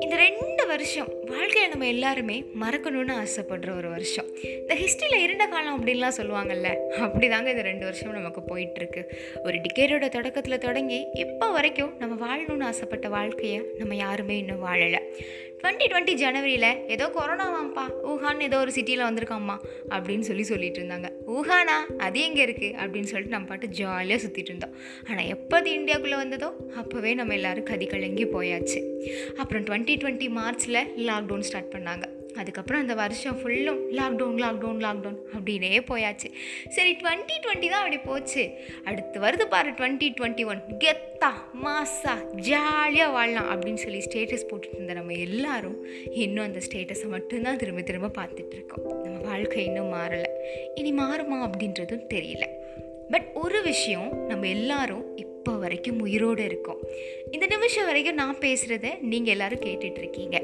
இந்த ரெண்டு வருஷம் வாழ்க்கையை நம்ம எல்லாருமே மறக்கணும்னு ஆசைப்படுற ஒரு வருஷம். இந்த ஹிஸ்ட்ரியில் இருண்ட காலம் அப்படின்லாம் சொல்லுவாங்கல்ல அப்படி தாங்க இந்த ரெண்டு வருஷம் நமக்கு போயிட்டுருக்கு. ஒரு டிக்கேடோட தொடக்கத்தில் தொடங்கி இப்போ வரைக்கும் நம்ம வாழணும்னு ஆசைப்பட்ட வாழ்க்கையை நம்ம யாருமே இன்னும் வாழலை. டுவெண்ட்டி டுவெண்ட்டி ஜனவரியில் ஏதோ கொரோனாவாம்ப்பா ஊஹான் ஏதோ ஒரு சிட்டியில் வந்திருக்காம்மா அப்படின்னு சொல்லி சொல்லிட்டு இருந்தாங்க. ஊஹானா அது எங்கே இருக்குது அப்படின்னு சொல்லிட்டு நம்ம பாட்டு ஜாலியாக சுற்றிட்டு இருந்தோம். ஆனால் எப்போ அது இந்தியாவுக்குள்ளே வந்ததோ அப்போவே நம்ம எல்லோரும் கதி கலங்கி போயாச்சு. அப்புறம் டுவெண்ட்டி டுவெண்ட்டி மார்ச்சில் லாக்டவுன் ஸ்டார்ட் பண்ணாங்க. அதுக்கப்புறம் அந்த வருஷம் ஃபுல்லும் லாக்டவுன் லாக்டவுன் லாக்டவுன் அப்படின்னே போயாச்சு. சரி டுவெண்ட்டி டுவெண்ட்டி தான் அப்படி போச்சு. அடுத்து வருது பாரு டுவெண்ட்டி டுவெண்ட்டி ஒன் கெத்தா மாசா ஜாலியாக வாழலாம் அப்படின்னு சொல்லி ஸ்டேட்டஸ் போட்டுட்டு இருந்த நம்ம எல்லாரும் இன்னும் அந்த ஸ்டேட்டஸை மட்டும்தான் திரும்ப திரும்ப பார்த்துட்டு இருக்கோம். நம்ம வாழ்க்கை இன்னும் மாறலை. இனி மாறுமா அப்படின்றதும் தெரியல. பட் ஒரு விஷயம் நம்ம எல்லாரும் இப்போ வரைக்கும் உயிரோடு இருக்கும். இந்த நிமிஷம் வரைக்கும் நான் பேசுகிறத நீங்கள் எல்லோரும் கேட்டுட்ருக்கீங்க.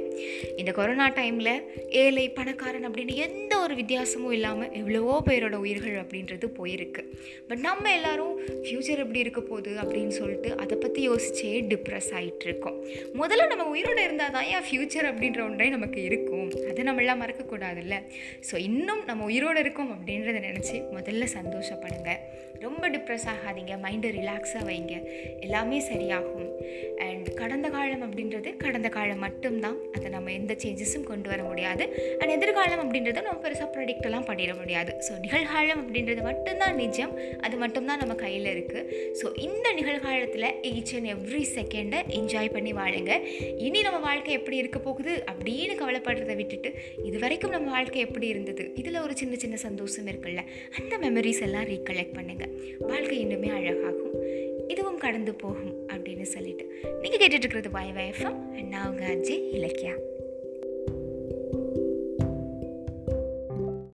இந்த கொரோனா டைமில் ஏழை பணக்காரன் அப்படின்னு எந்த ஒரு வித்தியாசமும் இல்லாமல் எவ்வளவோ பேரோட உயிர்கள் அப்படின்றது போயிருக்கு. பட் நம்ம எல்லாரும் ஃப்யூச்சர் எப்படி இருக்க போகுது அப்படின்னு சொல்லிட்டு அதை பற்றி யோசிச்சே டிப்ரெஸ் ஆகிட்டுருக்கோம் முதல்ல நம்ம உயிரோடு இருந்தால் தான் ஏன் ஃப்யூச்சர் அப்படின்ற ஒன்றே நமக்கு இருக்கும். அதை நம்மளாம் மறக்கக்கூடாதுல்ல. ஸோ இன்னும் நம்ம உயிரோடு இருக்கோம் அப்படின்றத நினச்சி முதல்ல சந்தோஷப்படுங்க. ரொம்ப டிப்ரெஸ் ஆகாதீங்க. மைண்டை ரிலாக்ஸாக வைங்க. எல்லாமே சரியாகும். அண்ட் கடந்த காலம் அப்படின்றது கடந்த காலம் மட்டும்தான். அதை நம்ம எந்த சேஞ்சஸும் கொண்டு வர முடியாது. அண்ட் எதிர்காலம் அப்படின்றத நம்ம பெருசாக ப்ரொடிக்டெல்லாம் பண்ணிட முடியாது. ஸோ நிகழ்காலம் அப்படின்றது மட்டும்தான் நிஜம். அது மட்டும்தான் நம்ம கையில் இருக்குது ஸோ இந்த நிகழ்காலத்தில் ஈச் அண்ட் எவ்ரி செகண்டை என்ஜாய் பண்ணி வாழுங்க. இனி நம்ம வாழ்க்கை எப்படி இருக்க போகுது அப்படின்னு கவலைப்படுறதை விட்டுட்டு இது வரைக்கும் நம்ம வாழ்க்கை எப்படி இருந்தது? இதில் ஒரு சின்ன சின்ன சந்தோஷம் இருக்குல்ல? அந்த மெமரிஸ் எல்லாம் ரீகலெக்ட் பண்ணுங்கள் வாழ்க்கை இன்னுமே அழகாகும். இதுவும் கடந்து போகும் அப்படின்னு சொல்லிட்டு நீங்கள் கேட்டுட்ருக்கிறது வாய் வயஃபம் நான் உங்கள் அஜய் இலக்கியா.